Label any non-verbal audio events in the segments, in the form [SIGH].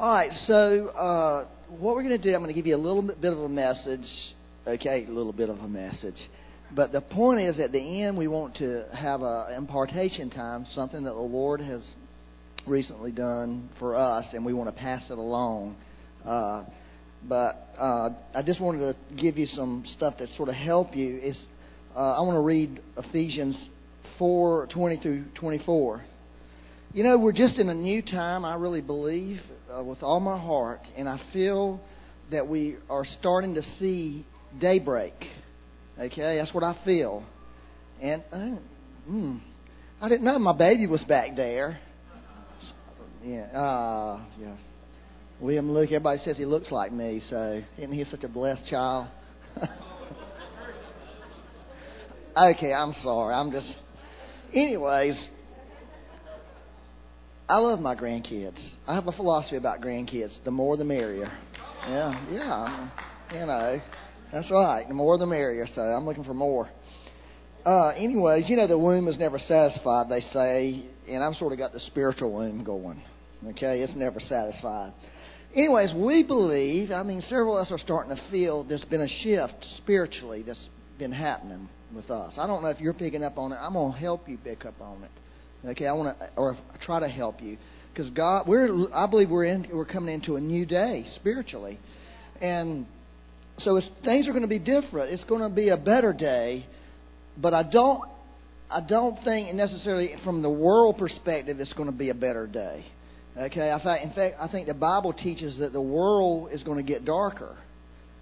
All right, so uh, what we're going to do, I'm going to give you a little bit of a message. Okay, a little bit of a message. But the point is, at the end, we want to have an impartation time, something that the Lord has recently done for us, and we want to pass it along. Uh, but uh, I just wanted to give you some stuff that sort of help you. Is uh, I want to read Ephesians four twenty through twenty four. You know, we're just in a new time. I really believe uh, with all my heart, and I feel that we are starting to see daybreak. Okay, that's what I feel. And uh, mm, I didn't know my baby was back there. Yeah, uh, yeah. William Luke, everybody says he looks like me, so isn't he such a blessed child? [LAUGHS] okay, I'm sorry. I'm just. Anyways, I love my grandkids. I have a philosophy about grandkids: the more, the merrier. Yeah, yeah. You know, that's right. The more, the merrier. So I'm looking for more. Uh, anyways, you know the womb is never satisfied. They say, and I've sort of got the spiritual womb going. Okay, it's never satisfied. Anyways, we believe. I mean, several of us are starting to feel there's been a shift spiritually that's been happening with us. I don't know if you're picking up on it. I'm to help you pick up on it. Okay, I want to or try to help you because God, we're I believe we're in we're coming into a new day spiritually, and so things are going to be different. It's going to be a better day, but I don't I don't think necessarily from the world perspective it's going to be a better day. Okay, in fact, in fact, I think the Bible teaches that the world is going to get darker.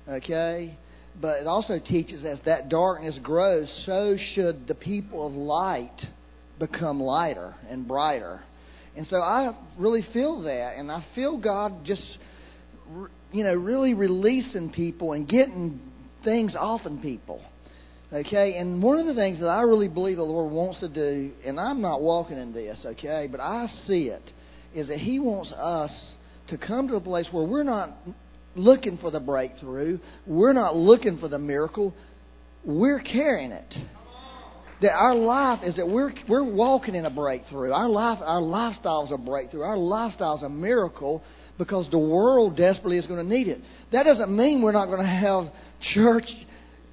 Okay, but it also teaches as that darkness grows, so should the people of light become lighter and brighter. And so I really feel that, and I feel God just, you know, really releasing people and getting things off in people. Okay, and one of the things that I really believe the Lord wants to do, and I'm not walking in this, okay, but I see it, is that He wants us to come to a place where we're not looking for the breakthrough. We're not looking for the miracle. We're carrying it. That our life is that we're we're walking in a breakthrough. Our life our lifestyle is a breakthrough. Our lifestyle is a miracle because the world desperately is going to need it. That doesn't mean we're not going to have church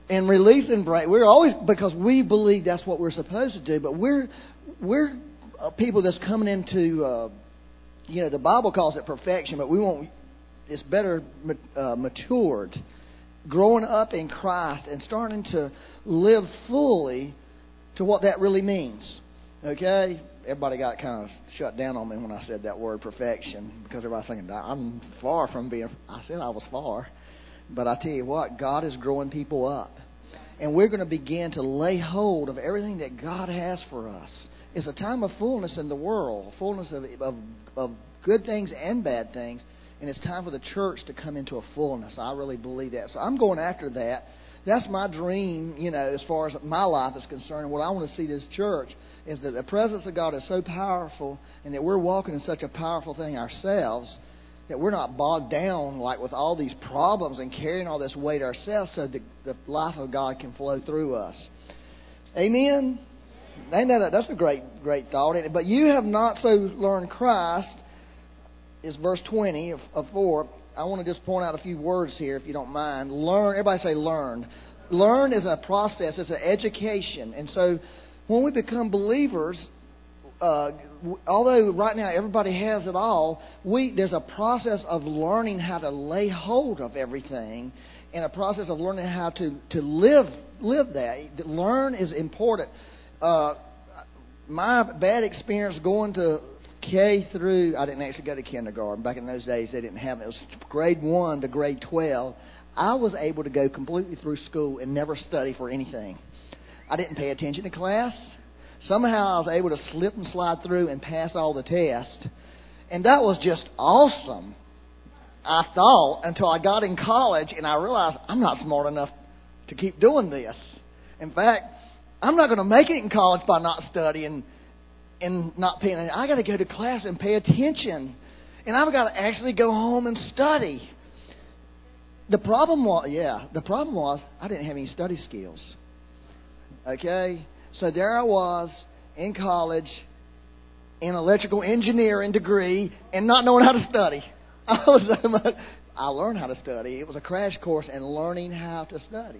and release and break. We're always because we believe that's what we're supposed to do. But we're we're people that's coming into uh, you know the Bible calls it perfection, but we want it's better uh, matured, growing up in Christ, and starting to live fully to what that really means. Okay? Everybody got kind of shut down on me when I said that word perfection because everybody's thinking, I'm far from being. I said I was far. But I tell you what, God is growing people up. And we're going to begin to lay hold of everything that God has for us. It's a time of fullness in the world, fullness of, of, of good things and bad things and it's time for the church to come into a fullness. I really believe that. So I'm going after that. That's my dream, you know, as far as my life is concerned. What I want to see this church is that the presence of God is so powerful and that we're walking in such a powerful thing ourselves that we're not bogged down like with all these problems and carrying all this weight ourselves so that the life of God can flow through us. Amen? Ain't that a, that's a great, great thought. But you have not so learned Christ is verse 20 of, of 4. I want to just point out a few words here, if you don't mind. Learn, everybody say learn. Learn is a process, it's an education. And so when we become believers, uh, although right now everybody has it all, we, there's a process of learning how to lay hold of everything and a process of learning how to, to live, live that. Learn is important. Uh, my bad experience going to K through, I didn't actually go to kindergarten. Back in those days, they didn't have it. It was grade 1 to grade 12. I was able to go completely through school and never study for anything. I didn't pay attention to class. Somehow I was able to slip and slide through and pass all the tests. And that was just awesome, I thought, until I got in college and I realized I'm not smart enough to keep doing this. In fact, I'm not going to make it in college by not studying and not paying. I got to go to class and pay attention. And I've got to actually go home and study. The problem was, yeah, the problem was I didn't have any study skills. Okay? So there I was in college, in electrical engineering degree, and not knowing how to study. [LAUGHS] I was. I learned how to study. It was a crash course in learning how to study.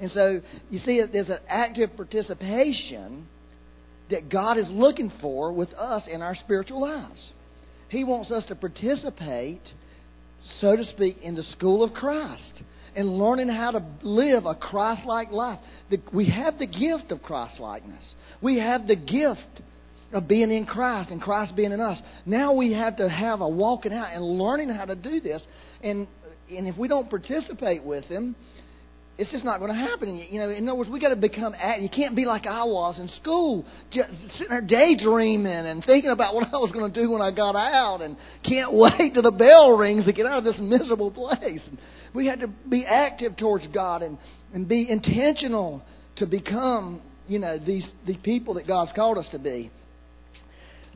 And so you see, there's an active participation that God is looking for with us in our spiritual lives. He wants us to participate, so to speak, in the school of Christ and learning how to live a Christ like life. We have the gift of Christ likeness. We have the gift of being in Christ and Christ being in us. Now we have to have a walking out and learning how to do this. And and if we don't participate with Him, it's just not going to happen. You know, in other words, we got to become. Active. You can't be like I was in school, just sitting there daydreaming and thinking about what I was going to do when I got out, and can't wait till the bell rings to get out of this miserable place. We had to be active towards God and and be intentional to become, you know, these the people that God's called us to be.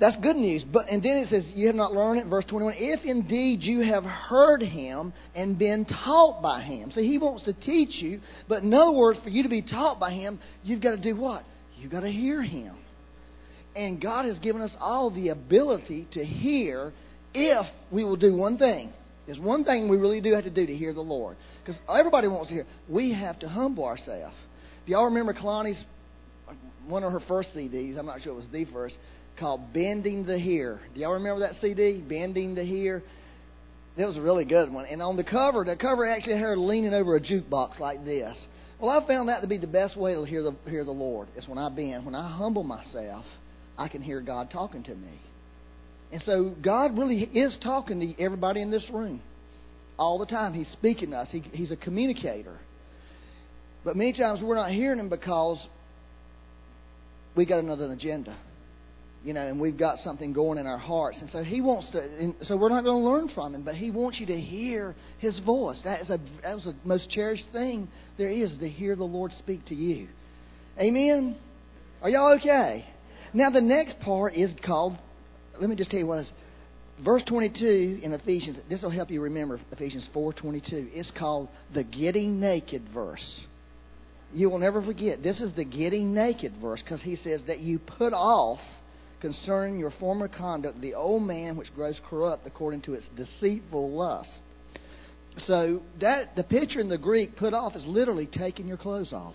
That's good news. But and then it says, You have not learned it, verse twenty one, if indeed you have heard him and been taught by him. So he wants to teach you, but in other words, for you to be taught by him, you've got to do what? You've got to hear him. And God has given us all the ability to hear if we will do one thing. There's one thing we really do have to do to hear the Lord. Because everybody wants to hear. We have to humble ourselves. Do y'all remember Kalani's uh, one of her first CDs? I'm not sure it was the first called Bending the Hear. Do y'all remember that CD, Bending the Hear? That was a really good one. And on the cover, the cover actually had her leaning over a jukebox like this. Well, I found that to be the best way to hear the hear the Lord. Is when I bend, when I humble myself, I can hear God talking to me. And so God really is talking to everybody in this room all the time. He's speaking to us. He, he's a communicator. But many times we're not hearing him because we got another agenda you know, and we've got something going in our hearts. And so he wants to, and so we're not going to learn from him, but he wants you to hear his voice. That is a, that is the most cherished thing there is to hear the Lord speak to you. Amen? Are y'all okay? Now the next part is called, let me just tell you what it is. Verse 22 in Ephesians, this will help you remember Ephesians 4.22. It's called the getting naked verse. You will never forget. This is the getting naked verse because he says that you put off concerning your former conduct, the old man which grows corrupt according to its deceitful lust. So that the picture in the Greek put off is literally taking your clothes off.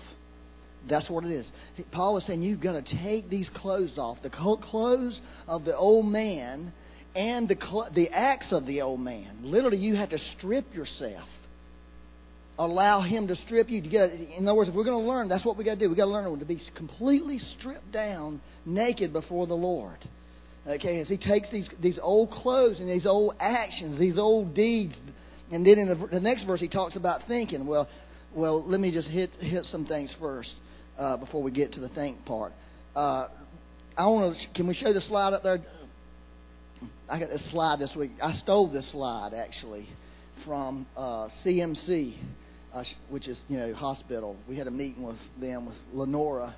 That's what it is. Paul is saying you've got to take these clothes off, the clothes of the old man and the the acts of the old man. Literally, you have to strip yourself allow Him to strip you. To get, in other words, if we're going to learn, that's what we got to do. We got to learn to be completely stripped down, naked before the Lord. Okay, as He takes these these old clothes and these old actions, these old deeds, and then in the, the next verse He talks about thinking. Well, well, let me just hit hit some things first uh, before we get to the think part. Uh, I want to. Can we show the slide up there? I got this slide this week. I stole this slide actually from uh, CMC uh, which is you know hospital. We had a meeting with them with Lenora,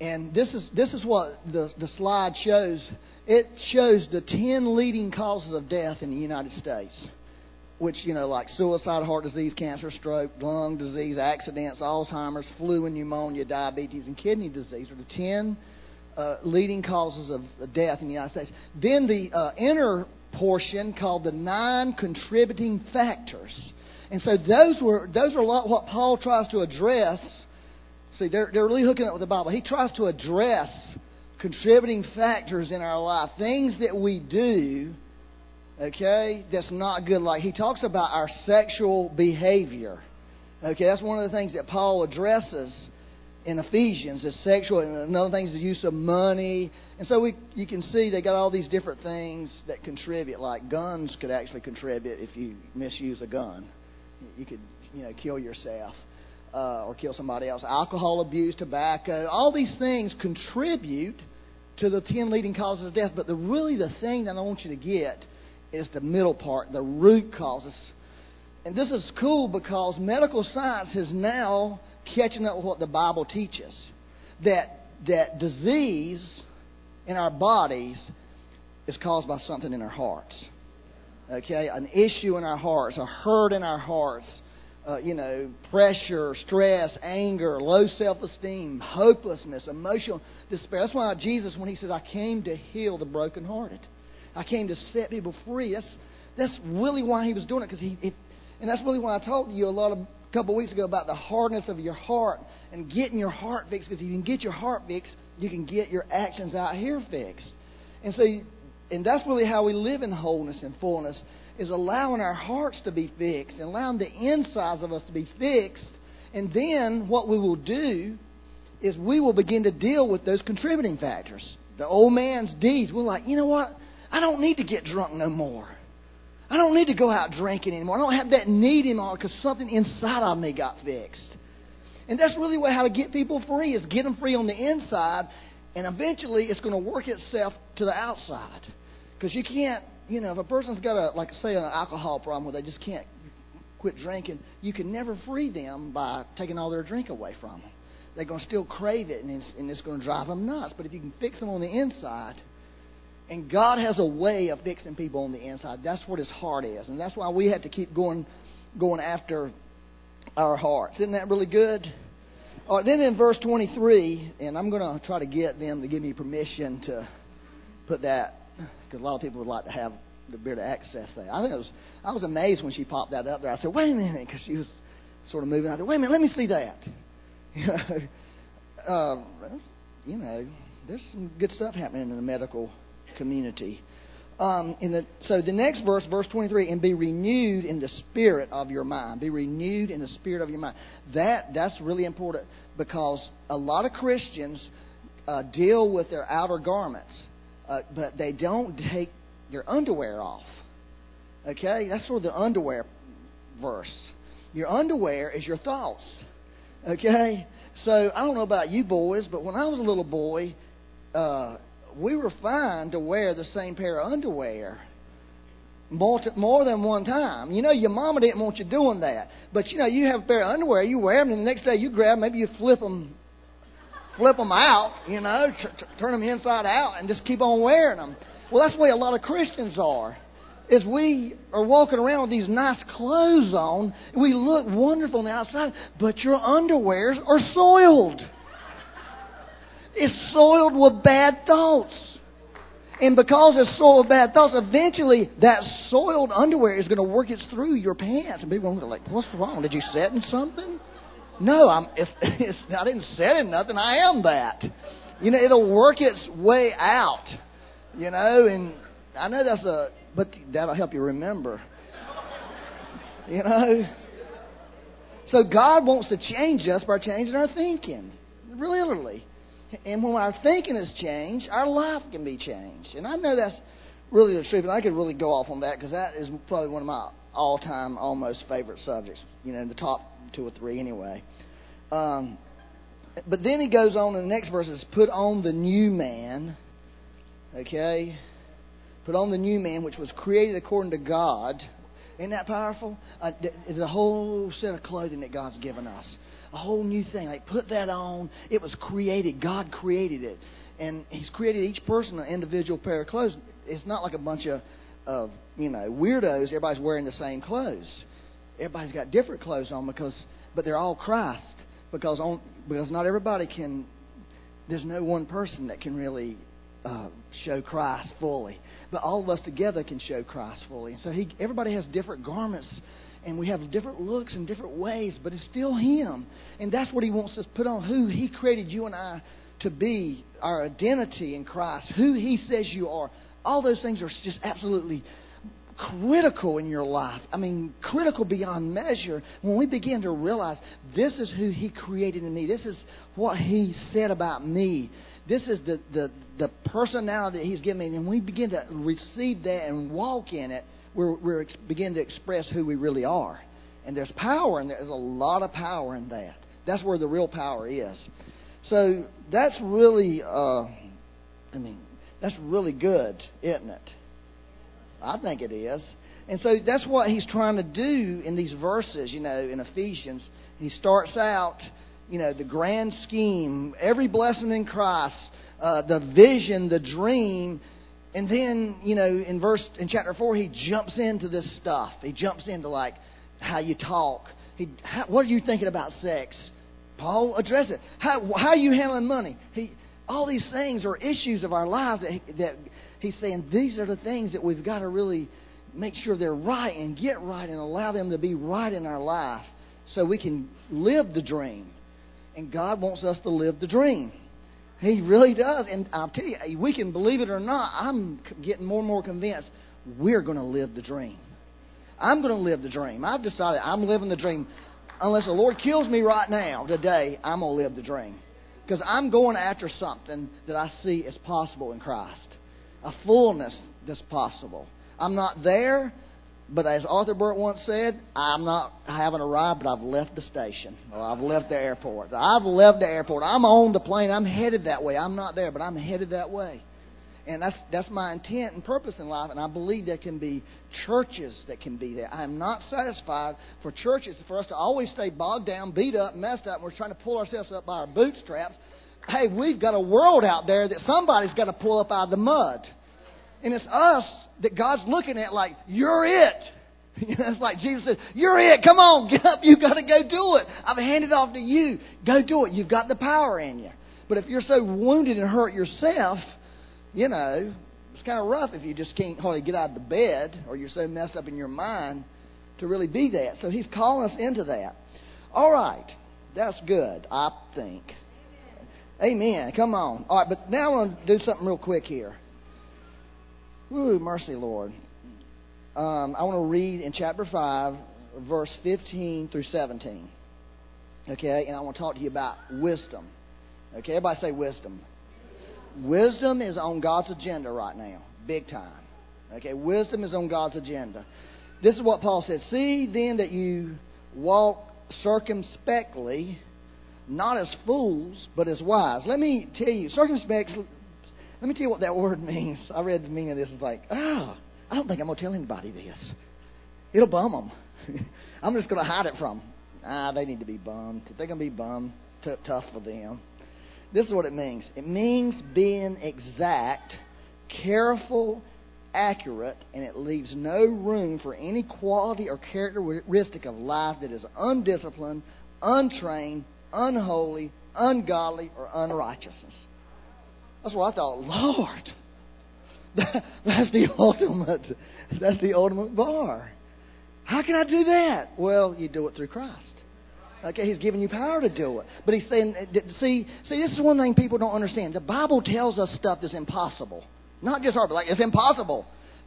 and this is this is what the the slide shows. It shows the ten leading causes of death in the United States, which you know like suicide, heart disease, cancer, stroke, lung disease, accidents, Alzheimer's, flu and pneumonia, diabetes, and kidney disease are the ten uh, leading causes of death in the United States. Then the uh, inner portion called the nine contributing factors and so those were those are what Paul tries to address. See, they're they're really hooking up with the Bible. He tries to address contributing factors in our life, things that we do, okay, that's not good. Like he talks about our sexual behavior. Okay, that's one of the things that Paul addresses in Ephesians is sexual, and another thing is the use of money. And so we, you can see they got all these different things that contribute. Like guns could actually contribute if you misuse a gun you could you know kill yourself uh, or kill somebody else. Alcohol abuse, tobacco, all these things contribute to the ten leading causes of death. But the really the thing that I want you to get is the middle part, the root causes. And this is cool because medical science is now catching up with what the Bible teaches. That that disease in our bodies is caused by something in our hearts okay, an issue in our hearts, a hurt in our hearts, uh, you know, pressure, stress, anger, low self esteem, hopelessness, emotional despair. That's why Jesus, when he says, I came to heal the brokenhearted, I came to set people free. That's, That's really why he was doing it, because he, if, and that's really why I talked to you a lot of a couple of weeks ago about the hardness of your heart and getting your heart fixed. Because if you can get your heart fixed, you can get your actions out here fixed. And so, and that's really how we live in wholeness and fullness is allowing our hearts to be fixed and allowing the insides of us to be fixed. And then what we will do is we will begin to deal with those contributing factors. The old man's deeds. We're like, you know what? I don't need to get drunk no more. I don't need to go out drinking anymore. I don't have that need anymore because something inside of me got fixed. And that's really what, how to get people free is get them free on the inside, and eventually it's going to work itself to the outside. Because you can't, you know, if a person's got a, like, say, an alcohol problem where they just can't quit drinking, you can never free them by taking all their drink away from them. They're going to still crave it, and it's, and it's going to drive them nuts. But if you can fix them on the inside, and God has a way of fixing people on the inside. That's what His heart is, and that's why we have to keep going, going after our hearts. Isn't that really good? All right, then in verse 23, and I'm going to try to get them to give me permission to put that, because a lot of people would like to have the bit of access there. I think it was, I was amazed when she popped that up there. I said, "Wait a minute," because she was sort of moving. I said, "Wait a minute, let me see that." [LAUGHS] You know, uh, you know, there's some good stuff happening in the medical community. Um, in the, so the next verse, verse 23, and be renewed in the spirit of your mind. Be renewed in the spirit of your mind. That that's really important because a lot of Christians uh, deal with their outer garments, uh, but they don't take their underwear off. Okay, that's sort of the underwear verse. Your underwear is your thoughts. Okay, so I don't know about you boys, but when I was a little boy. Uh, we were fine to wear the same pair of underwear more, more than one time. You know, your mama didn't want you doing that. But, you know, you have a pair of underwear, you wear them, and the next day you grab them, maybe you flip them, flip them out, you know, t- turn them inside out, and just keep on wearing them. Well, that's the way a lot of Christians are. Is we are walking around with these nice clothes on, we look wonderful on the outside, but your underwears are soiled. It's soiled with bad thoughts. And because it's soiled with bad thoughts, eventually that soiled underwear is going to work its through your pants. And people are like, what's wrong? Did you set in something? No, I'm, [LAUGHS] it's, it's, I didn't in nothing. I am that. You know, it'll work its way out. You know, and I know that's a, but that'll help you remember. You know? So God wants to change us by changing our thinking. Really, literally. And when our thinking is changed, our life can be changed. And I know that's really the truth, and I could really go off on that because that is probably one of my all-time, almost favorite subjects. You know, the top two or three, anyway. Um, but then he goes on in the next verses, put on the new man. Okay, put on the new man, which was created according to God. Isn't that powerful? Uh, it's a whole set of clothing that God's given us a whole new thing. Like put that on. It was created. God created it, and He's created each person an individual pair of clothes. It's not like a bunch of of you know weirdos. Everybody's wearing the same clothes. Everybody's got different clothes on because, but they're all Christ because on because not everybody can. There's no one person that can really uh, show Christ fully, but all of us together can show Christ fully. And so he, everybody has different garments and we have different looks and different ways, but it's still Him. And that's what He wants us to put on who He created you and I to be, our identity in Christ, who He says you are. All those things are just absolutely critical in your life. I mean, critical beyond measure when we begin to realize this is who He created in me. This is what He said about me. This is the, the, the personality that He's given me. And when we begin to receive that and walk in it, we're, we're begin to express who we really are. And there's power, and there's a lot of power in that. That's where the real power is. So that's really, uh, I mean, that's really good, isn't it? I think it is. And so that's what he's trying to do in these verses, you know, in Ephesians. He starts out, you know, the grand scheme, every blessing in Christ, uh, the vision, the dream, and then, you know, in verse in chapter four, he jumps into this stuff. He jumps into like how you talk. He, how, what are you thinking about sex? Paul address it. How how are you handling money? He all these things are issues of our lives that that he's saying these are the things that we've got to really make sure they're right and get right and allow them to be right in our life so we can live the dream. And God wants us to live the dream. He really does. And I'll tell you, we can believe it or not, I'm getting more and more convinced we're going to live the dream. I'm going to live the dream. I've decided I'm living the dream. Unless the Lord kills me right now, today, I'm going to live the dream. Because I'm going after something that I see as possible in Christ a fullness that's possible. I'm not there, but as Arthur Burt once said, I'm not, I haven't arrived, but I've left the station or I've left the airport. I've left the airport. I'm on the plane. I'm headed that way. I'm not there, but I'm headed that way. And that's that's my intent and purpose in life, and I believe there can be churches that can be there. I'm not satisfied for churches for us to always stay bogged down, beat up, messed up, and we're trying to pull ourselves up by our bootstraps. Hey, we've got a world out there that somebody's got to pull up out of the mud. And it's us that God's looking at like, you're it. [LAUGHS] It's like Jesus said, You're it. Come on, [LAUGHS] get up. You've got to go do it. I've handed off to you. Go do it. You've got the power in you. But if you're so wounded and hurt yourself, you know, it's kind of rough if you just can't hardly get out of the bed or you're so messed up in your mind to really be that. So he's calling us into that. All right. That's good, I think. Amen. Come on. All right, but now I want to do something real quick here. Woo, mercy, Lord. Um, I want to read in chapter 5, verse 15 through 17. Okay, and I want to talk to you about wisdom. Okay, everybody say wisdom. Wisdom is on God's agenda right now, big time. Okay, wisdom is on God's agenda. This is what Paul says See then that you walk circumspectly, not as fools, but as wise. Let me tell you, circumspect let me tell you what that [LAUGHS] word means. I read the meaning of this. It's like, oh, I don't think I'm going to tell anybody this. It'll bum them. [LAUGHS] I'm just going to hide it from them. Ah, they need to be bummed. They're going to be bummed, t- tough for them. This is what it means it means being exact, careful, accurate, and it leaves no room for any quality or characteristic of life that is undisciplined, untrained, unholy, ungodly, or unrighteousness. That's what I thought. Lord, [LAUGHS] that's the ultimate. That's the ultimate bar. How can I do that? Well, you do it through Christ. Okay, He's giving you power to do it. But He's saying, uh, see, see, this is one thing people don't understand. The Bible tells us stuff that's impossible. Not just hard, but like it's impossible.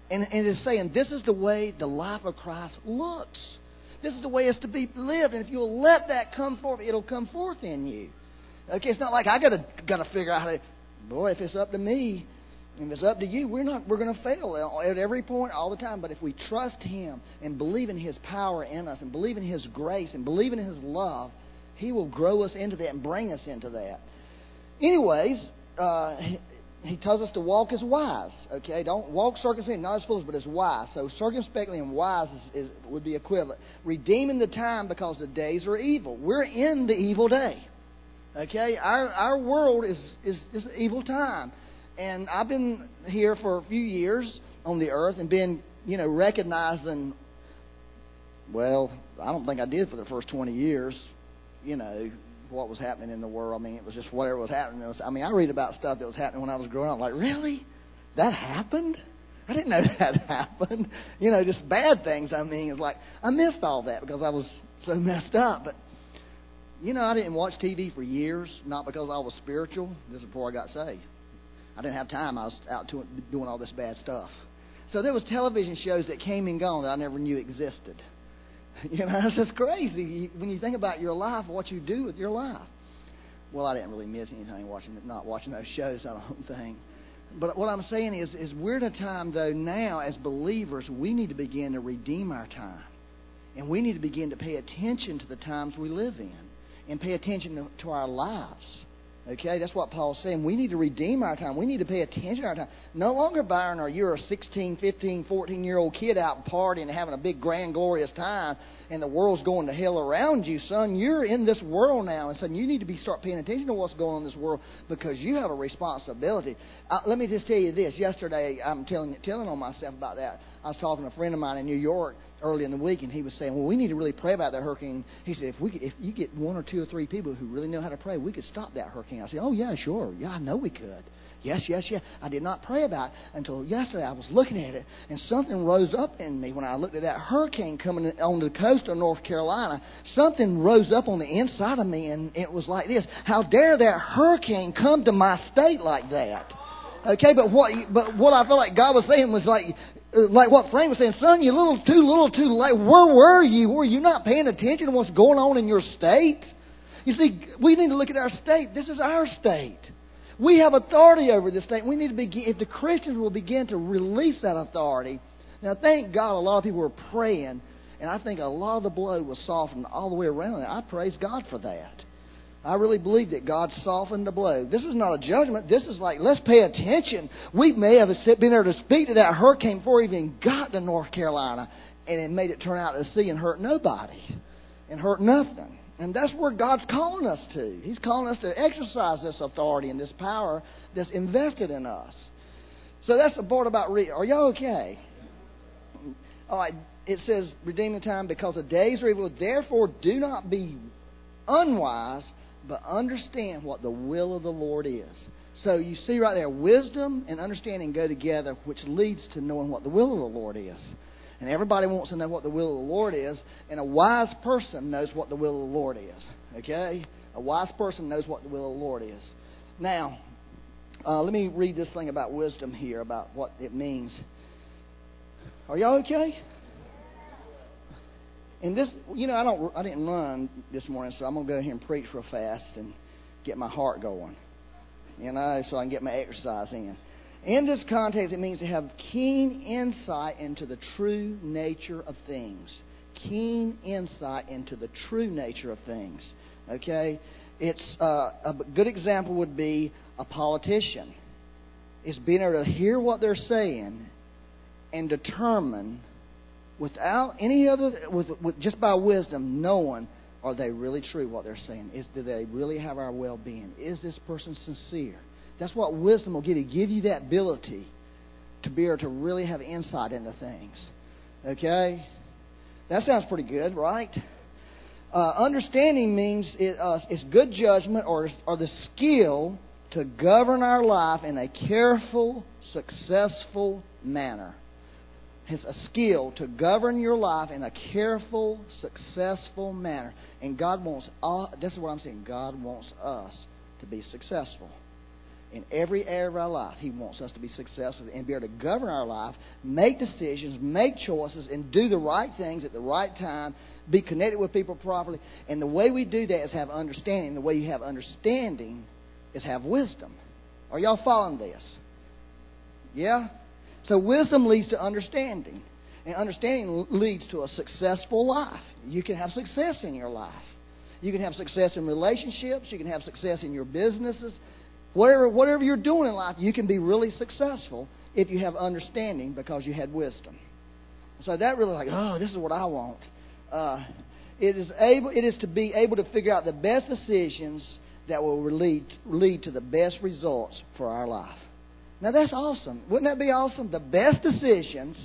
And, and it's saying this is the way the life of Christ looks. This is the way it's to be lived. And if you'll let that come forth, it'll come forth in you. Okay, it's not like I gotta gotta figure out how to boy, if it's up to me, if it's up to you, we're not we're going to fail at every point all the time. But if we trust Him and believe in His power in us and believe in His grace and believe in His love, He will grow us into that and bring us into that. Anyways, uh, he, he tells us to walk as wise. Okay, don't walk circumspectly, not as fools, but as wise. So circumspectly and wise is, is, would be equivalent. Redeeming the time because the days are evil. We're in the evil day. Okay, our our world is is is evil time, and I've been here for a few years on the earth and been you know recognizing. Well, I don't think I did for the first twenty years. You know what was happening in the world. I mean, it was just whatever was happening. Was, I mean, I read about stuff that was happening when I was growing up. Like, really, that happened? I didn't know [LAUGHS] that happened. You know, just bad things. I mean, it's like I missed all that because I was so [LAUGHS] messed up. But you know, I didn't watch TV for years, not because I was spiritual. This is before I got saved. I didn't have time. I was out doing all this bad stuff. So there was television shows that came and gone that I never knew existed. [LAUGHS] You know, [LAUGHS] it's just crazy when you think about your life, what you do with your life. Well, I didn't really miss anything watching, not watching those shows. I don't [LAUGHS] think. But what I'm saying is, is we're in a time though now as believers, we need to begin to redeem our time, and we need to begin to pay attention to the times we live in and pay attention to our lives. Okay, that's what Paul's saying. We need to redeem our time. We need to pay attention to our time. No longer, Byron, are you a 16, 15, 14 year old kid out partying and having a big, grand, glorious time, and the world's going to hell around you, son. You're in this world now, and son, you need to be start paying attention to what's going on in this world because you have a responsibility. Uh, let me just tell you this. Yesterday, I'm telling telling on myself about that. I was talking to a friend of mine in New York early in the week, and he was saying, "Well, we need to really pray about that hurricane." He said, "If we could, if you get one or two or three people who really know how to pray, we could stop that hurricane." I said, "Oh yeah, sure, yeah, I know we could." Yes, yes, yes. I did not pray about it until yesterday. I was looking at it, and something rose up in me when I looked at that hurricane coming on the coast of North Carolina. Something rose up on the inside of me, and it was like this How dare that hurricane come to my state like that? Okay, but what but what I felt like God was saying was like Uh, like what Frank was saying, son, you little too little too late. Where were you? Were you not paying attention to what's going on in your state? You see, we need to look at our state. This is our state. We have authority over this state. We need to begin if the Christians will begin to release that authority. Now thank God a lot of people were praying and I think a lot of the blow was softened all the way around. I praise God for that. I really believe that God softened the blow. This is not a judgment. This is like, let's pay attention. We may have been there to speak to that hurricane before it even got to North Carolina, and it made it turn out to sea and hurt nobody and hurt nothing. And that's where God's calling us to. He's calling us to exercise this authority and this power that's invested in us. So that's the part about re- Are y'all okay? All right. It says, redeem the time because the days are evil. Therefore, do not be unwise, but understand what the will of the Lord is. So you see right there, wisdom and understanding go together, which leads to knowing what the will of the Lord is. And everybody wants to know what the will of the Lord is, and a wise person knows what the will of the Lord is. Okay? A wise person knows what the will of the Lord is. Now, uh, let me read this thing about wisdom here, about what it means. Are y'all okay? And this, you know, I don't, I didn't run this morning, so I'm gonna go here and preach real fast and get my heart going, you know, so I can get my exercise in. In this context, it means to have keen insight into the true nature of things. Keen insight into the true nature of things. Okay, it's uh, a good example would be a politician. It's being able to hear what they're saying and determine without any other, with, with just by wisdom, knowing are they really true what they're saying? Is do they really have our well-being? Is this person sincere? That's what wisdom will give you. Give you that ability to be able to really have insight into things. Okay, that sounds pretty good, right? Uh, understanding means it, uh, it's good judgment or, or the skill to govern our life in a careful, successful manner has a skill to govern your life in a careful, successful manner. And God wants, all, this is what I'm saying, God wants us to be successful. In every area of our life, He wants us to be successful and be able to govern our life, make decisions, make choices, and do the right things at the right time, be connected with people properly. And the way we do that is have understanding. The way you have understanding is have wisdom. Are y'all following this? Yeah? So wisdom leads to understanding. And understanding leads to a successful life. You can have success in your life. You can have success in relationships. You can have success in your businesses. Whatever, whatever you're doing in life, you can be really successful if you have understanding because you had wisdom. So that really like, oh, this is what I want. Uh, it is able, it is to be able to figure out the best decisions that will lead, lead to the best results for our life. Now that's awesome. Wouldn't that be awesome? The best decisions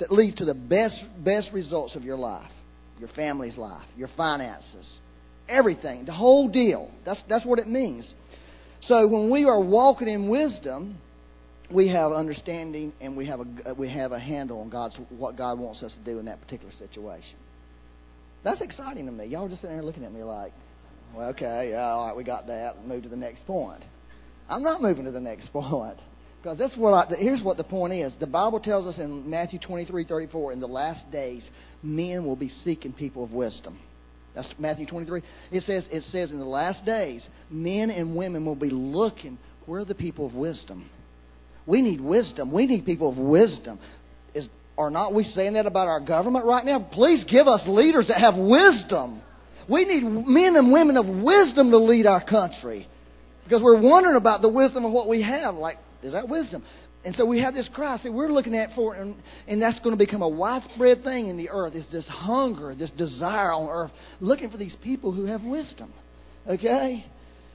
that lead to the best best results of your life, your family's life, your finances, everything, the whole deal. That's that's what it means. So when we are walking in wisdom, we have understanding and we have a we have a handle on God's what God wants us to do in that particular situation. That's exciting to me. Y'all are just sitting there looking at me like, well, okay, yeah, all right, we got that. Move to the next point. I'm not moving to the next [LAUGHS] point. Because that's what I, here's what the point is. The Bible tells us in Matthew 23, 34, in the last days, men will be seeking people of wisdom. That's Matthew 23. It says, it says in the last days, men and women will be looking, where are the people of wisdom? We need wisdom. We need people of wisdom. Is, are not we saying that about our government right now? Please give us leaders that have wisdom. We need men and women of wisdom to lead our country. Because we're wondering about the wisdom of what we have. Like, is that wisdom? And so we have this cry. See, we're looking at for, and, and that's going to become a widespread thing in the earth. Is this hunger, this desire on earth, looking for these people who have wisdom. Okay,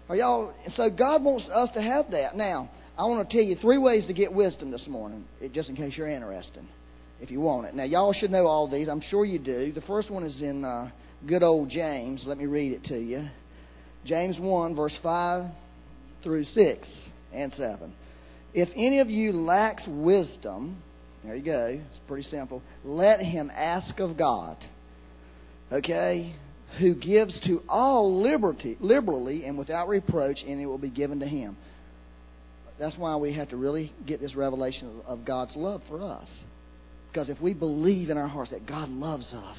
are y'all? So God wants us to have that. Now, I want to tell you three ways to get wisdom this morning, just in case you're interested, if you want it. Now, y'all should know all these. I'm sure you do. The first one is in uh, good old James. Let me read it to you. James one, verse five through 6. and 7. If any of you lacks wisdom, there you go, it's pretty simple, let him ask of God. Okay? Who gives to all liberty, liberally and without reproach, and it will be given to him. That's why we have to really get this revelation of God's love for us. Because if we believe in our hearts that God loves us,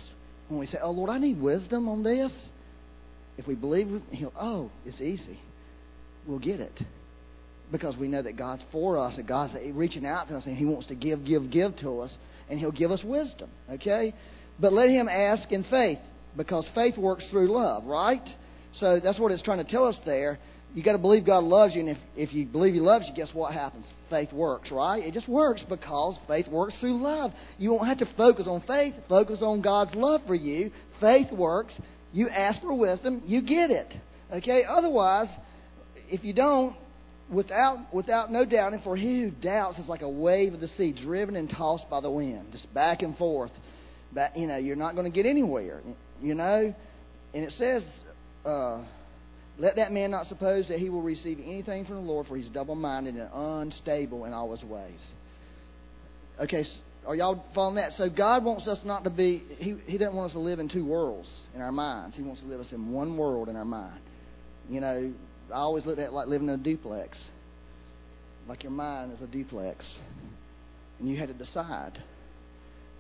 when we say, Oh Lord, I need wisdom on this, if we believe, He'll, oh, it's easy. We'll get it. Because we know that God's for us and God's reaching out to us and He wants to give, give, give to us and He'll give us wisdom. Okay? But let Him ask in faith because faith works through love, right? So that's what it's trying to tell us there. You got to believe God loves you, and if, if you believe He loves you, guess what happens? Faith works, right? It just works because faith works through love. You won't have to focus on faith, focus on God's love for you. Faith works. You ask for wisdom, you get it. Okay? Otherwise, if you don't, without without no doubting, for he who doubts is like a wave of the sea, driven and tossed by the wind, just back and forth. But you know, you're not going to get anywhere. You know, and it says. Uh, let that man not suppose that he will receive anything from the Lord, for he's double minded and unstable in all his ways. Okay, are y'all following that? So God wants us not to be, he, he doesn't want us to live in two worlds in our minds. He wants to live us in one world in our mind. You know, I always looked at it like living in a duplex. Like your mind is a duplex. And you had to decide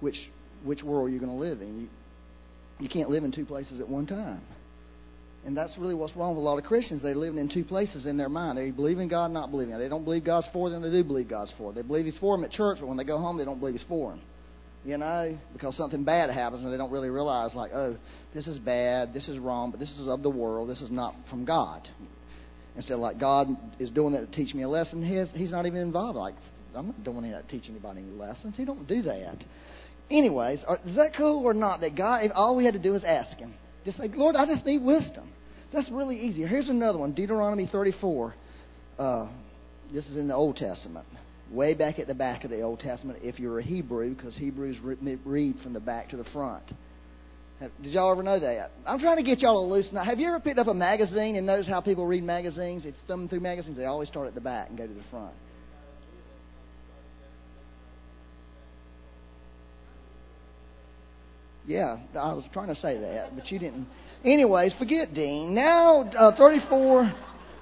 which which world you're going to live in. You, you can't live in two places at one time. And that's really what's wrong with a lot of Christians. They're living in two places in their mind. They believe in God, not believing. They don't believe God's for them. They do believe God's for. Them. They believe He's for them at church, but when they go home, they don't believe He's for them. You know, because something bad happens and they don't really realize, like, oh, this is bad, this is wrong, but this is of the world. This is not from God. Instead, of like God is doing that to teach me a lesson, he's, he's not even involved. Like, I'm not doing that to teach anybody any lessons. He don't do that. Anyways, is that cool or not? That God, if all we had to do is ask Him. Just like, Lord, I just need wisdom. That's really easy. Here's another one Deuteronomy 34. Uh, this is in the Old Testament. Way back at the back of the Old Testament, if you're a Hebrew, because Hebrews read from the back to the front. Did y'all ever know that? I'm trying to get y'all to loosen up. Have you ever picked up a magazine and noticed how people read magazines? If thumbing through magazines, they always start at the back and go to the front. Yeah, I was trying to say that, but you didn't. Anyways, forget Dean. Now, uh, 34,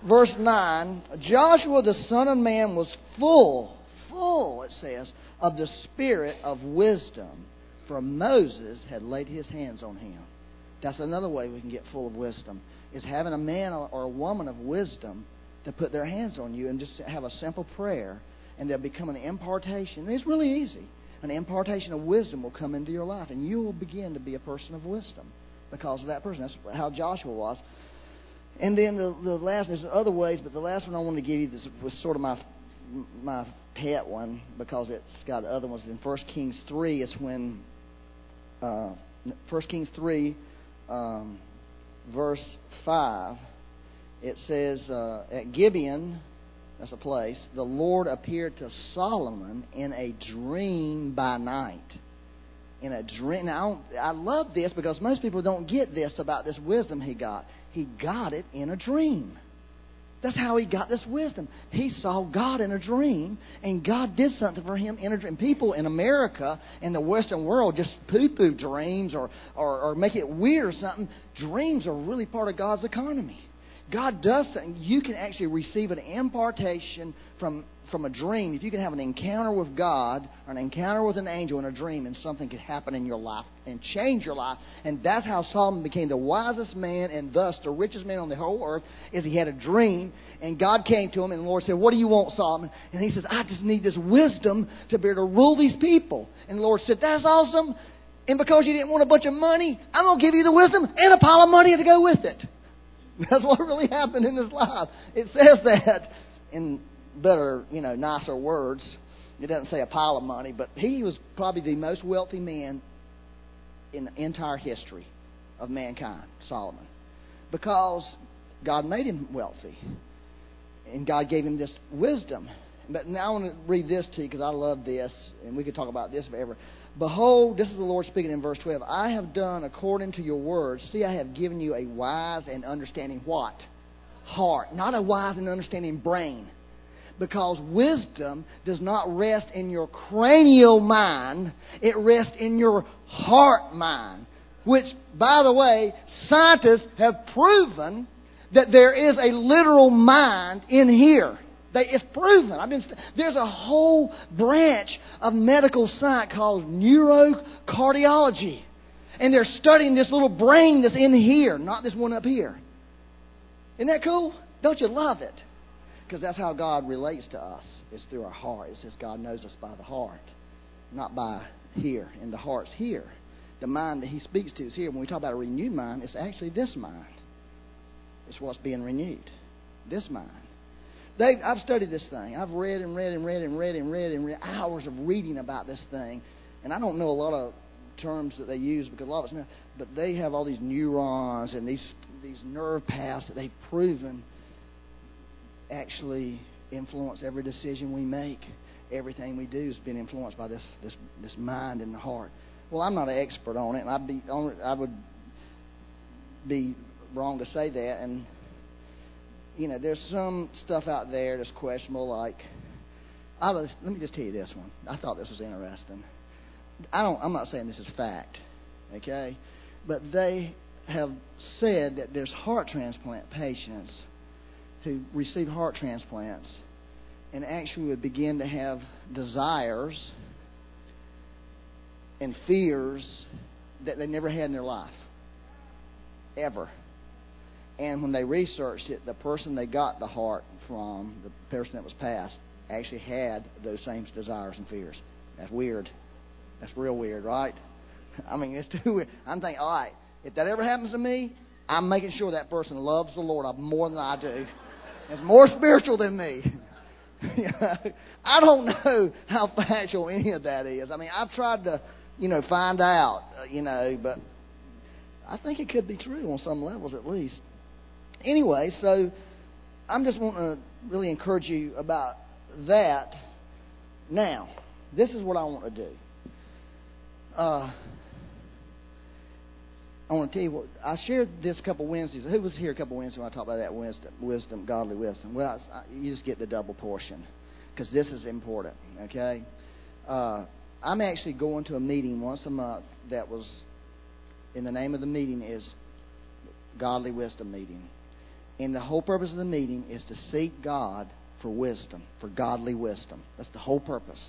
verse 9. Joshua the son of man was full, full, it says, of the spirit of wisdom, for Moses had laid his hands on him. That's another way we can get full of wisdom, is having a man or a woman of wisdom to put their hands on you and just have a simple prayer, and they'll become an impartation. It's really easy. An impartation of wisdom will come into your life, and you will begin to be a person of wisdom because of that person. That's how Joshua was. And then the, the last, there's other ways, but the last one I wanted to give you this was sort of my my pet one because it's got other ones. In First Kings three, is when uh, First Kings three, um, verse five. It says uh, at Gibeon, that's a place. The Lord appeared to Solomon in a dream by night in a dream. Now, I love this because most people don't get this about this wisdom he got. He got it in a dream. That's how he got this wisdom. He saw God in a dream, and God did something for him in a dream. People in America and the Western world just poo poo dreams or, or, or make it weird or something. Dreams are really part of God's economy. God does something. You can actually receive an impartation from from a dream, if you can have an encounter with God or an encounter with an angel in a dream, and something could happen in your life and change your life. And that's how Solomon became the wisest man and thus the richest man on the whole earth, is he had a dream, and God came to him, and the Lord said, What do you want, Solomon? And he says, I just need this wisdom to be able to rule these people. And the Lord said, That's awesome. And because you didn't want a bunch of money, I'm going to give you the wisdom and a pile of money to go with it. [LAUGHS] That's what really happened in his life. It says that in better, you know, nicer words. It doesn't say a pile of money, but he was probably the most wealthy man in the entire history of mankind, Solomon, because God made him wealthy, and God gave him this wisdom. But now I want to read this to you because I love this, and we could talk about this forever. Behold, this is the Lord speaking in verse 12. I have done according to your words. See, I have given you a wise and understanding what? Heart. Not a wise and understanding brain Because wisdom does not rest in your cranial mind, it rests in your heart mind. Which, by the way, scientists have proven that there is a literal mind in here. They, it's proven. I've been, there's a whole branch of medical science called neurocardiology. And they're studying this little brain that's in here, not this one up here. Isn't that cool? Don't you love it? Because that's how God relates to us. It's through our heart. It says God knows us by the heart, not by here. And the heart's here. The mind that He speaks to is here. When we talk about a renewed mind, it's actually this mind. It's what's being renewed. This mind. They, I've studied this thing. I've read and read and read and read and read and read hours of reading about this thing. And I don't know a lot of terms that they use because a lot of it's not, but they have all these neurons and these these nerve paths that they've proven actually influence every decision we make. Everything we do has been influenced by this this this mind and the heart. Well, I'm not an expert on it, and I'd be I would be wrong to say that. And you know, there's some stuff out there that's questionable. Like, I was, let me just tell you this one. I thought this was interesting. I don't. I'm not saying this is fact, okay, but they have said that there's heart transplant patients who receive heart transplants and actually would begin to have desires and fears that they never had in their life. Ever. And when they researched it, the person they got the heart from, the person that was passed, actually had those same desires and fears. That's weird. That's real weird, right? [LAUGHS] I mean, it's too weird. I'm thinking, all right, if that ever happens to me, I'm making sure that person loves the Lord more than I do. It's more spiritual than me. [LAUGHS] I don't know how factual any of that is. I mean, I've tried to, you know, find out, uh, you know, but I think it could be true on some levels at least. Anyway, so I'm just wanting to really encourage you about that. Now, this is what I want to do. Uh, I want to tell you what I shared this a couple Wednesdays. Who was here a couple Wednesdays when I talked about that wisdom, wisdom, godly wisdom? Well, I, you just get the double portion because this is important. Okay, uh, I'm actually going to a meeting once a month that was, in the name of the meeting is godly wisdom meeting, and the whole purpose of the meeting is to seek God for wisdom, for godly wisdom. That's the whole purpose.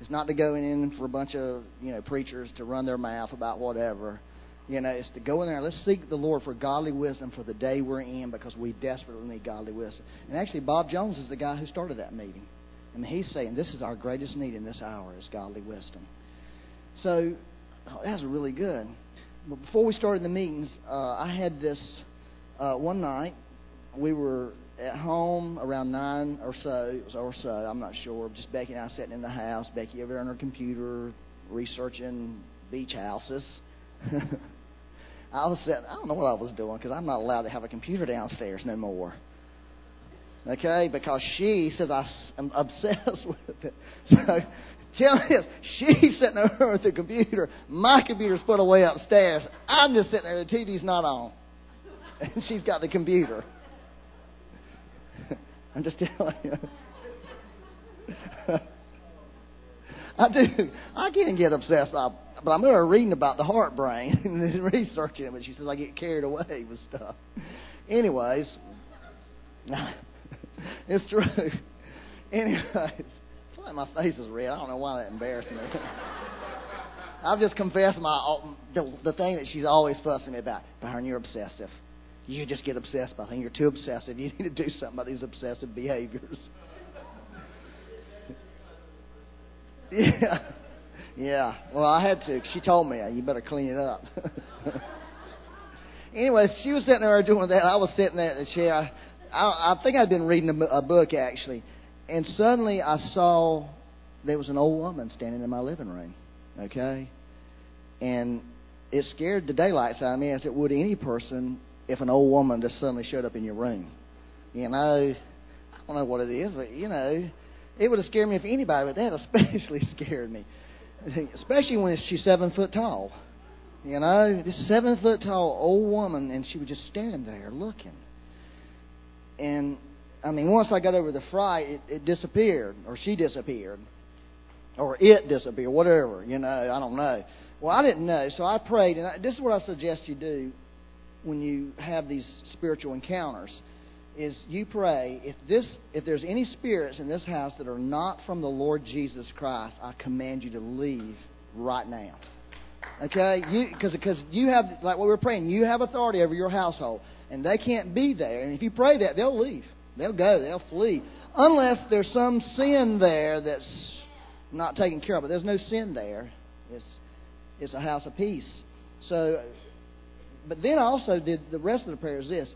It's not to go in for a bunch of you know preachers to run their mouth about whatever. You know, it's to go in there. Let's seek the Lord for godly wisdom for the day we're in because we desperately need godly wisdom. And actually, Bob Jones is the guy who started that meeting. And he's saying this is our greatest need in this hour is godly wisdom. So oh, that's really good. But before we started the meetings, uh, I had this uh, one night. We were at home around nine or so, or so. I'm not sure. Just Becky and I sitting in the house. Becky over there on her computer researching beach houses. [LAUGHS] I was sitting, I don't know what I was doing because I'm not allowed to have a computer downstairs no more. Okay, because she says I'm [LAUGHS] obsessed with it. So [LAUGHS] tell me this: she's sitting over with the computer. My computer's put away upstairs. I'm just sitting there. The TV's not on, and she's got the computer. I'm just telling you. I do. I can get obsessed by, but I'm reading about the heart brain [LAUGHS] and researching it. But she says I get carried away with stuff. Anyways, [LAUGHS] it's true. [LAUGHS] Anyways, like my face is red. I don't know why that embarrassed me. I've just confessed my uh, the, the thing that she's always fussing me about. Byron, you're obsessive. You just get obsessed by things. You're too obsessive. You need to do something about these obsessive behaviors. Yeah. Yeah. Well, I had to. She told me, you better clean it up. [LAUGHS] anyway, she was sitting there doing that. I was sitting there in the chair. I, I, I think I'd been reading a, a book, actually. And suddenly I saw there was an old woman standing in my living room. Okay? And it scared the daylights out of me as it would any person if an old woman just suddenly showed up in your room. You know, I don't know what it is, but, you know, it would have scared me if anybody, but that especially [LAUGHS] scared me. Especially when she's seven foot tall. You know, this seven foot tall old woman, and she was just standing there looking. And I mean, once I got over the fright, it, it disappeared, or she disappeared, or it disappeared, whatever. You know, I don't know. Well, I didn't know, so I prayed, and I, this is what I suggest you do when you have these spiritual encounters is you pray if this if there's any spirits in this house that are not from the Lord Jesus Christ, I command you to leave right now. Okay, because because you have like what we are praying, you have authority over your household, and they can't be there. And if you pray that, they'll leave, they'll go, they'll flee, unless there's some sin there that's not taken care of. But there's no sin there. It's it's a house of peace. So, but then I also did the rest of the prayer is this: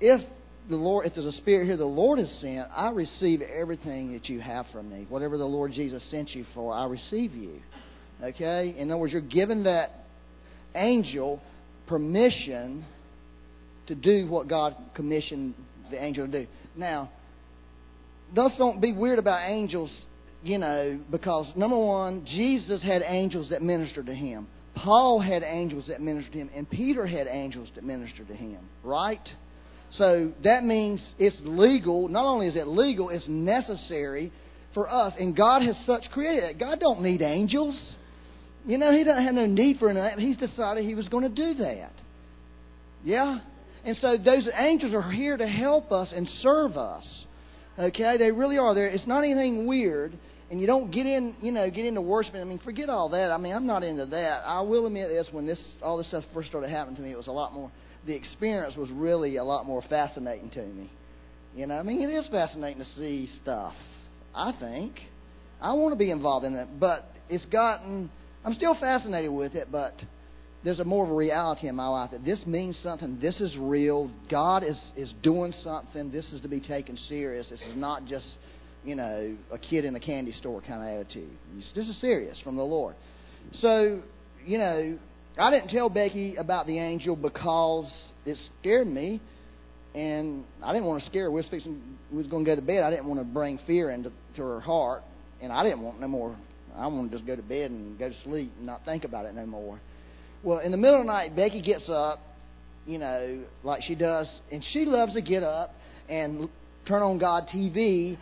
if the Lord, if there's a spirit here the Lord has sent, I receive everything that you have from me. Whatever the Lord Jesus sent you for, I receive you. Okay? In other words, you're giving that angel permission to do what God commissioned the angel to do. Now, thus don't be weird about angels, you know, because number one, Jesus had angels that ministered to him. Paul had angels that ministered to him, and Peter had angels that ministered to him, right? So that means it's legal. Not only is it legal, it's necessary for us. And God has such created it. God don't need angels. You know, He doesn't have no need for that. He's decided He was going to do that. Yeah? And so those angels are here to help us and serve us. Okay? They really are. There. It's not anything weird. And you don't get in, you know, get into worship. I mean, forget all that. I mean, I'm not into that. I will admit this: when this all this stuff first started happening to me, it was a lot more the experience was really a lot more fascinating to me. You know, I mean, it is fascinating to see stuff. I think I want to be involved in it, but it's gotten. I'm still fascinated with it, but there's a more of a reality in my life that this means something. This is real. God is is doing something. This is to be taken serious. This is not just you know a kid in a candy store kind of attitude. This is serious from the Lord. So you know, I didn't tell Becky about the angel because it scared me, and I didn't want to scare her. We was fixing, we was going to go to bed. I didn't want to bring fear into to her heart, and I didn't want no more. I want to just go to bed and go to sleep and not think about it no more. Well, in the middle of the night, Becky gets up, you know, like she does, and she loves to get up and turn on God TV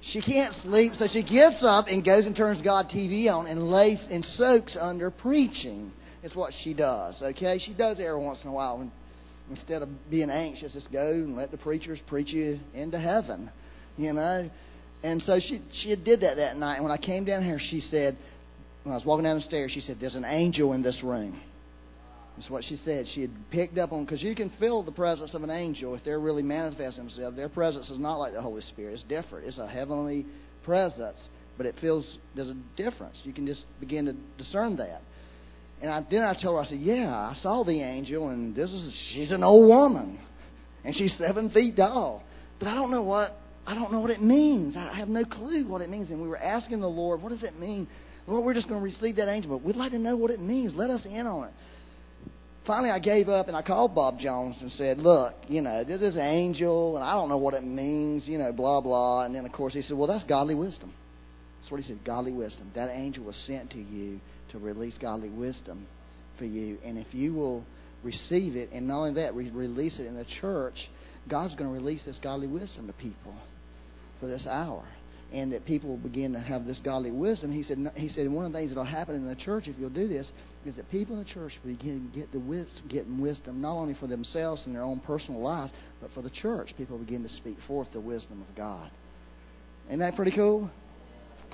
she can't sleep, so she gets up and goes and turns God TV on and lays and soaks under preaching. Is what she does. Okay, she does it every once in a while. And instead of being anxious, just go and let the preachers preach you into heaven. You know. And so she she did that that night. And when I came down here, she said, when I was walking down the stairs, she said, "There's an angel in this room." That's what she said. She had picked up on because you can feel the presence of an angel if they're really manifesting themselves. Their presence is not like the Holy Spirit. It's different. It's a heavenly presence, but it feels there's a difference. You can just begin to discern that. And I, then I told her, I said, "Yeah, I saw the angel, and this is she's an old woman, and she's seven feet tall, but I don't know what I don't know what it means. I have no clue what it means." And we were asking the Lord, "What does it mean?" Lord, we're just going to receive that angel, but we'd like to know what it means. Let us in on it finally I gave up and I called Bob Jones and said, Look, you know, there's this is angel and I don't know what it means, you know, blah, blah. And then, of course, he said, Well, that's godly wisdom. That's what he said, godly wisdom. That angel was sent to you to release godly wisdom for you. And if you will receive it, and not only that, re- release it in the church, God's going to release this godly wisdom to people for this hour and that people will begin to have this godly wisdom. He said, he said one of the things that will happen in the church if you'll do this is that people in the church begin to get the wisdom, getting wisdom not only for themselves in their own personal life, but for the church. People begin to speak forth the wisdom of God. Isn't that pretty cool?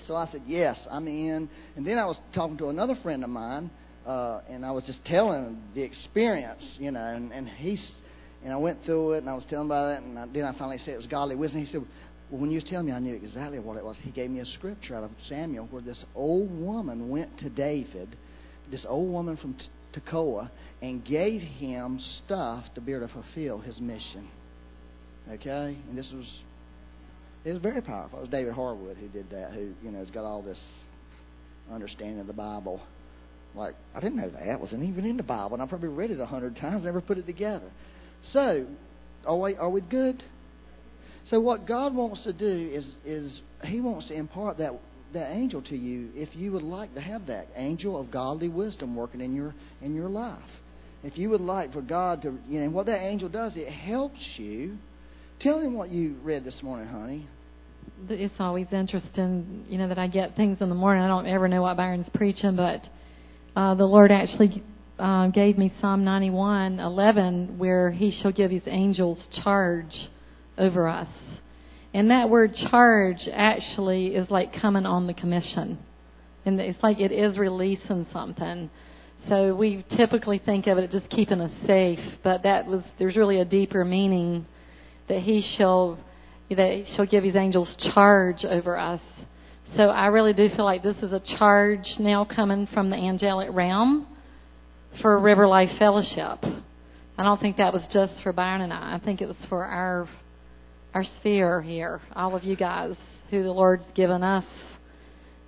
So I said, yes, I'm in. And then I was talking to another friend of mine, uh, and I was just telling him the experience, you know, and, and he's and I went through it, and I was telling about it, and I, then I finally said it was godly wisdom. He said, well, when you was telling me, I knew exactly what it was. He gave me a scripture out of Samuel where this old woman went to David, this old woman from T- Tekoa, and gave him stuff to be able to fulfill his mission. Okay, and this was it was very powerful. It was David Harwood who did that. Who you know has got all this understanding of the Bible. Like I didn't know that wasn't even in the Bible, and I probably read it a hundred times, never put it together. So, are we are we good? So what God wants to do is is He wants to impart that that angel to you if you would like to have that angel of godly wisdom working in your in your life. If you would like for God to you know what that angel does, it helps you Tell him what you read this morning, honey. It's always interesting, you know, that I get things in the morning. I don't ever know what Byron's preaching, but uh, the Lord actually uh, gave me Psalm 91, 11, where He shall give His angels charge over us. And that word charge actually is like coming on the commission. And it's like it is releasing something. So we typically think of it just keeping us safe, but that was there's really a deeper meaning that he shall that he shall give his angels charge over us. So I really do feel like this is a charge now coming from the angelic realm for River Life Fellowship. I don't think that was just for Byron and I. I think it was for our our sphere here, all of you guys who the Lord's given us.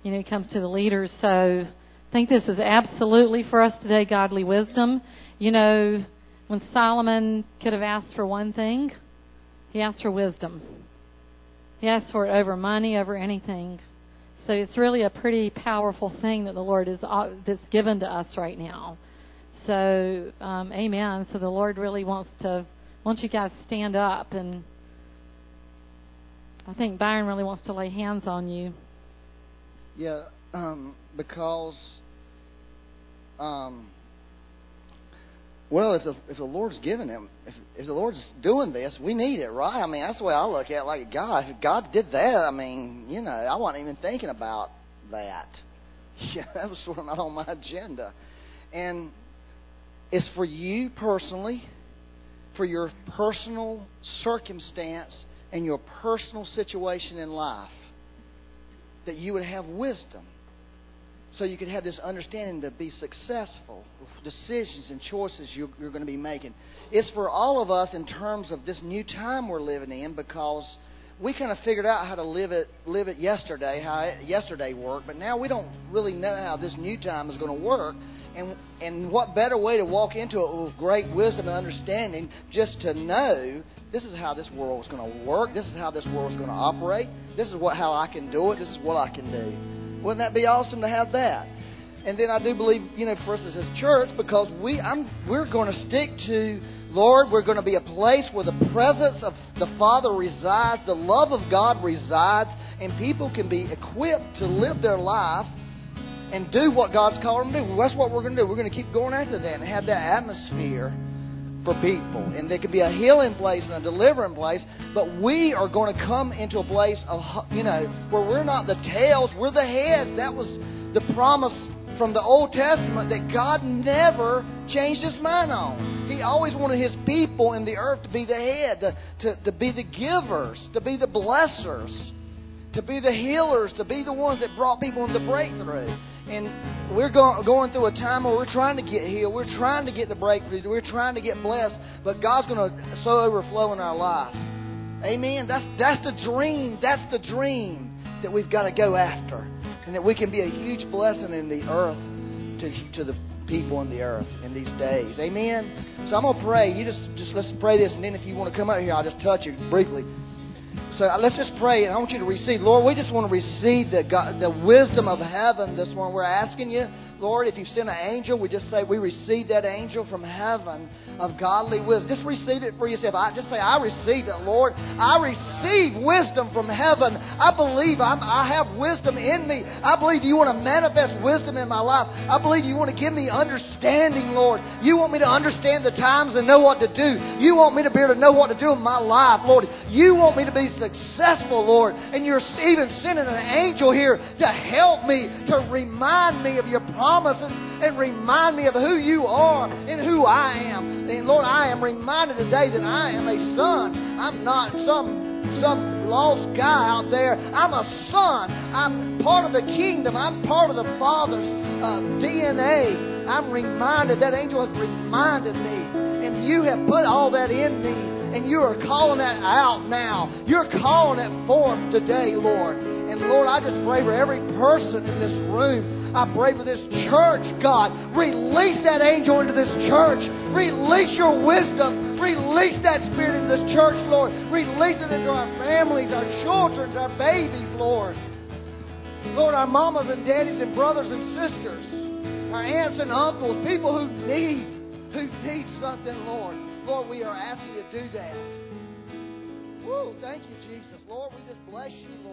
You know, He comes to the leaders. So I think this is absolutely for us today godly wisdom. You know, when Solomon could have asked for one thing, he asked for wisdom. He asked for it over money, over anything. So it's really a pretty powerful thing that the Lord is uh, that's given to us right now. So, um, Amen. So the Lord really wants to wants you guys stand up and I think Byron really wants to lay hands on you. Yeah, um, because, um, well, if the if the Lord's giving him, if, if the Lord's doing this, we need it, right? I mean, that's the way I look at it. Like God, if God did that, I mean, you know, I wasn't even thinking about that. [LAUGHS] Yeah, that was sort of not on my agenda, and it's for you personally, for your personal circumstance and your personal situation in life, that you would have wisdom. So you could have this understanding to be successful, with decisions and choices you're, you're going to be making. It's for all of us in terms of this new time we're living in because we kind of figured out how to live it live it yesterday, how it, yesterday worked, but now we don't really know how this new time is going to work. And and what better way to walk into it with great wisdom and understanding just to know this is how this world is going to work, this is how this world is going to operate, this is what how I can do it, this is what I can do. Wouldn't that be awesome to have that? And then I do believe, you know, for us as a church, because we I'm we're going to stick to Lord, we're going to be a place where the presence of the Father resides, the love of God resides, and people can be equipped to live their life and do what God's called them to do. That's what we're going to do. We're going to keep going after that and have that atmosphere for people. And there could be a healing place and a delivering place, but we are going to come into a place of, you know, where we're not the tails, we're the heads. That was the promise from the Old Testament that God never changed his mind on. He always wanted his people in the earth to be the head, to, to, to be the givers, to be the blessers, to be the healers, to be the ones that brought people into breakthrough. And we're going, going through a time where we're trying to get healed. We're trying to get the breakthrough. We're trying to get blessed. But God's going to so overflow in our life. Amen. That's, that's the dream. That's the dream that we've got to go after and that we can be a huge blessing in the earth to, to the people in the earth in these days. Amen. So I'm gonna pray. You just just let's pray this, and then if you want to come out here, I'll just touch you briefly. So uh, let's just pray, and I want you to receive. Lord, we just want to receive the God, the wisdom of heaven this morning. We're asking you Lord, if you send an angel, we just say we receive that angel from heaven of godly wisdom. Just receive it for yourself. I just say, I receive it, Lord. I receive wisdom from heaven. I believe I'm, I have wisdom in me. I believe you want to manifest wisdom in my life. I believe you want to give me understanding, Lord. You want me to understand the times and know what to do. You want me to be able to know what to do in my life, Lord. You want me to be successful, Lord. And you're even sending an angel here to help me, to remind me of your promise promises and remind me of who you are and who I am. And Lord, I am reminded today that I am a son. I'm not some some lost guy out there. I'm a son. I'm part of the kingdom. I'm part of the Father's uh, DNA. I'm reminded, that angel has reminded me. And you have put all that in me. And you are calling that out now. You're calling it forth today, Lord. And Lord, I just pray for every person in this room I pray for this church, God. Release that angel into this church. Release your wisdom. Release that spirit into this church, Lord. Release it into our families, our children, our babies, Lord. Lord, our mamas and daddies and brothers and sisters, our aunts and uncles, people who need, who need something, Lord. Lord, we are asking you to do that. Woo, thank you, Jesus. Lord, we just bless you.